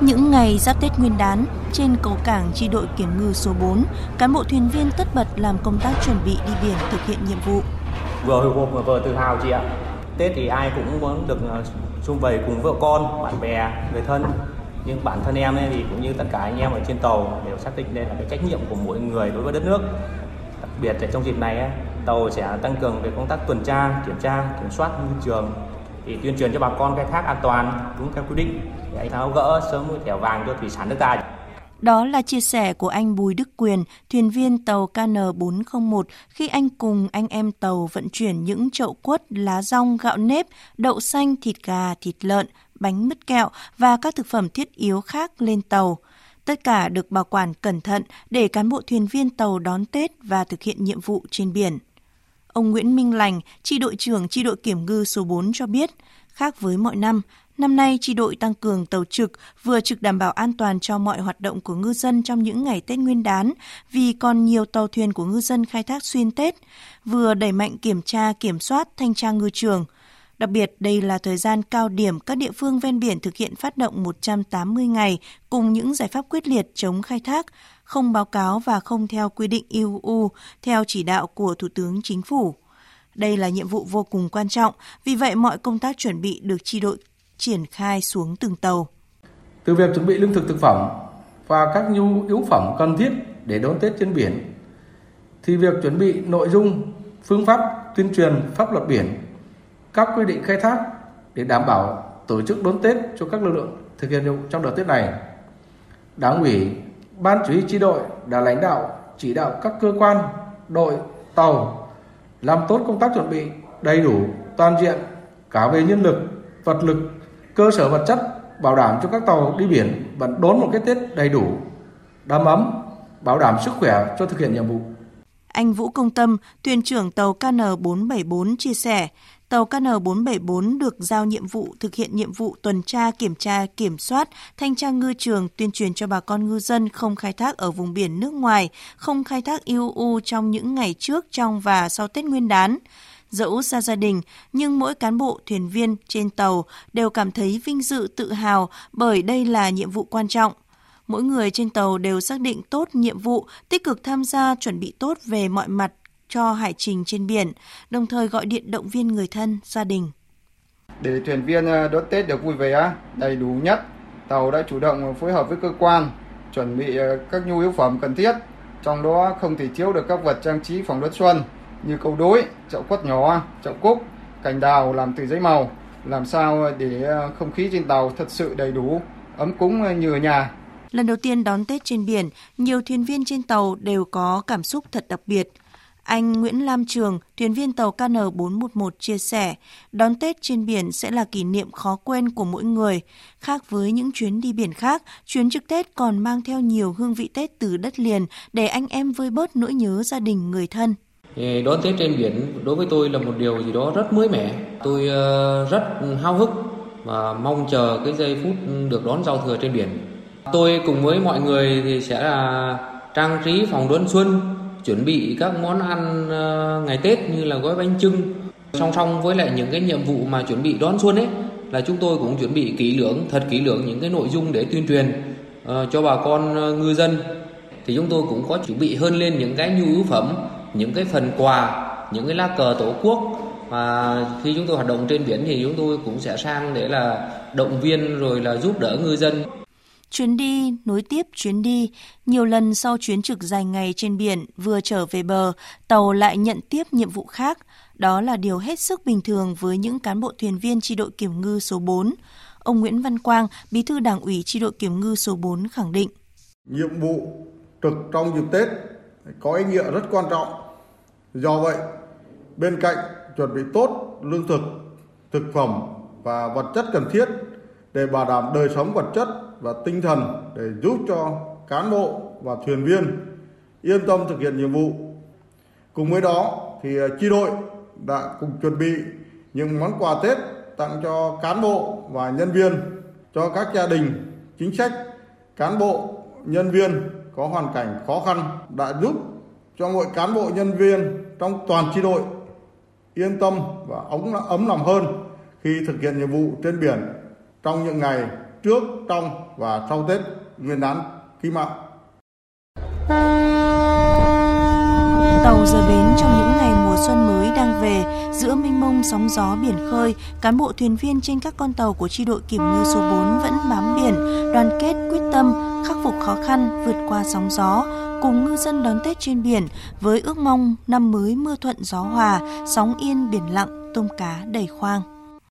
Những ngày giáp Tết Nguyên đán, trên cầu cảng chi đội kiểm ngư số 4, cán bộ thuyền viên tất bật làm công tác chuẩn bị đi biển thực hiện nhiệm vụ. Vừa hồi hộp vừa tự hào chị ạ. Tết thì ai cũng muốn được ờ, xung vầy cùng vợ con, bạn bè, người thân. Nhưng bản thân em ấy thì cũng như tất cả anh em ở trên tàu đều xác định đây là cái trách nhiệm của mỗi người đối với đất nước. Đặc biệt là trong dịp này ấy, tàu sẽ tăng cường về công tác tuần tra, kiểm tra, kiểm soát ngư trường thì tuyên truyền cho bà con khai thác an toàn đúng theo quy định để anh tháo gỡ sớm thẻ vàng cho thủy sản nước ta. Đó là chia sẻ của anh Bùi Đức Quyền, thuyền viên tàu KN401 khi anh cùng anh em tàu vận chuyển những chậu quất, lá rong, gạo nếp, đậu xanh, thịt gà, thịt lợn, bánh mứt kẹo và các thực phẩm thiết yếu khác lên tàu. Tất cả được bảo quản cẩn thận để cán bộ thuyền viên tàu đón Tết và thực hiện nhiệm vụ trên biển. Ông Nguyễn Minh Lành, tri đội trưởng tri đội kiểm ngư số 4 cho biết, khác với mọi năm, năm nay tri đội tăng cường tàu trực, vừa trực đảm bảo an toàn cho mọi hoạt động của ngư dân trong những ngày Tết Nguyên đán, vì còn nhiều tàu thuyền của ngư dân khai thác xuyên Tết, vừa đẩy mạnh kiểm tra, kiểm soát, thanh tra ngư trường. Đặc biệt, đây là thời gian cao điểm các địa phương ven biển thực hiện phát động 180 ngày cùng những giải pháp quyết liệt chống khai thác, không báo cáo và không theo quy định IUU theo chỉ đạo của Thủ tướng Chính phủ. Đây là nhiệm vụ vô cùng quan trọng, vì vậy mọi công tác chuẩn bị được chi đội triển khai xuống từng tàu. Từ việc chuẩn bị lương thực thực phẩm và các nhu yếu phẩm cần thiết để đón Tết trên biển, thì việc chuẩn bị nội dung, phương pháp tuyên truyền pháp luật biển, các quy định khai thác để đảm bảo tổ chức đón Tết cho các lực lượng thực hiện nhiệm vụ trong đợt Tết này. Đảng ủy, Ban chỉ huy chi đội đã lãnh đạo chỉ đạo các cơ quan, đội, tàu làm tốt công tác chuẩn bị đầy đủ, toàn diện cả về nhân lực, vật lực, cơ sở vật chất bảo đảm cho các tàu đi biển vẫn đón một cái Tết đầy đủ, đầm ấm, bảo đảm sức khỏe cho thực hiện nhiệm vụ. Anh Vũ Công Tâm, thuyền trưởng tàu KN474 chia sẻ, tàu KN474 được giao nhiệm vụ thực hiện nhiệm vụ tuần tra, kiểm tra, kiểm soát, thanh tra ngư trường, tuyên truyền cho bà con ngư dân không khai thác ở vùng biển nước ngoài, không khai thác IUU trong những ngày trước, trong và sau Tết Nguyên đán. Dẫu xa gia đình, nhưng mỗi cán bộ, thuyền viên trên tàu đều cảm thấy vinh dự, tự hào bởi đây là nhiệm vụ quan trọng mỗi người trên tàu đều xác định tốt nhiệm vụ, tích cực tham gia chuẩn bị tốt về mọi mặt cho hải trình trên biển, đồng thời gọi điện động viên người thân, gia đình. Để thuyền viên ờ, đón Tết được vui vẻ, đầy đủ nhất, tàu đã chủ động phối hợp với cơ quan, chuẩn bị ờ, các nhu yếu phẩm cần thiết, trong đó không thể thiếu được các vật trang trí phòng đón xuân như câu đối, chậu quất nhỏ, chậu cúc, cành đào làm từ giấy màu, làm sao để ờ, không khí trên tàu thật sự đầy đủ, ấm cúng như ở nhà. Lần đầu tiên đón Tết trên biển, nhiều thuyền viên trên tàu đều có cảm xúc thật đặc biệt. Anh Nguyễn Lam Trường, thuyền viên tàu KN411 chia sẻ, đón Tết trên biển sẽ là kỷ niệm khó quên của mỗi người. Khác với những chuyến đi biển khác, chuyến trực Tết còn mang theo nhiều hương vị Tết từ đất liền để anh em vơi bớt nỗi nhớ gia đình người thân. Đón Tết trên biển đối với tôi là một điều gì đó rất mới mẻ. Tôi ờ, rất hao hức và mong chờ cái giây phút được đón giao thừa trên biển. Tôi cùng với mọi người thì sẽ là trang trí phòng đón xuân, chuẩn bị các món ăn ờ, ngày Tết như là gói bánh trưng. Song song với lại những cái nhiệm vụ mà chuẩn bị đón xuân ấy là chúng tôi cũng chuẩn bị kỹ lưỡng, thật kỹ lưỡng những cái nội dung để tuyên truyền uh, cho bà con uh, ngư dân. Thì chúng tôi cũng có chuẩn bị hơn lên những cái nhu yếu phẩm, những cái phần quà, những cái lá cờ tổ quốc và khi chúng tôi hoạt động trên biển thì chúng tôi cũng sẽ sang để là động viên rồi là giúp đỡ ngư dân Chuyến đi nối tiếp chuyến đi, nhiều lần sau chuyến trực dài ngày trên biển vừa trở về bờ, tàu lại nhận tiếp nhiệm vụ khác. Đó là điều hết sức bình thường với những cán bộ thuyền viên tri đội kiểm ngư số 4. Ông Nguyễn Văn Quang, bí thư đảng ủy tri đội kiểm ngư số 4 khẳng định. Nhiệm vụ trực trong dịp Tết có ý nghĩa rất quan trọng. Do vậy, bên cạnh chuẩn bị tốt lương thực, thực phẩm và vật chất cần thiết để bảo đảm đời sống vật chất và tinh thần để giúp cho cán bộ và thuyền viên yên tâm thực hiện nhiệm vụ. Cùng với đó thì ờ, chi đội đã cùng chuẩn bị những món quà Tết tặng cho cán bộ và nhân viên, cho các gia đình chính sách, cán bộ, nhân viên có hoàn cảnh khó khăn đã giúp cho mỗi cán bộ nhân viên trong toàn chi đội yên tâm và ống ấm lòng hơn khi thực hiện nhiệm vụ trên biển trong những ngày trước, trong và sau Tết Nguyên đán Kỷ Mão. Tàu rời bến trong những ngày mùa xuân mới đang về, giữa mênh mông sóng gió biển khơi, cán bộ thuyền viên trên các con tàu của chi đội kiểm ngư số 4 vẫn bám biển, đoàn kết quyết tâm khắc phục khó khăn, vượt qua sóng gió, cùng ngư dân đón Tết trên biển với ước mong năm mới mưa thuận gió hòa, sóng yên biển lặng, tôm cá đầy khoang.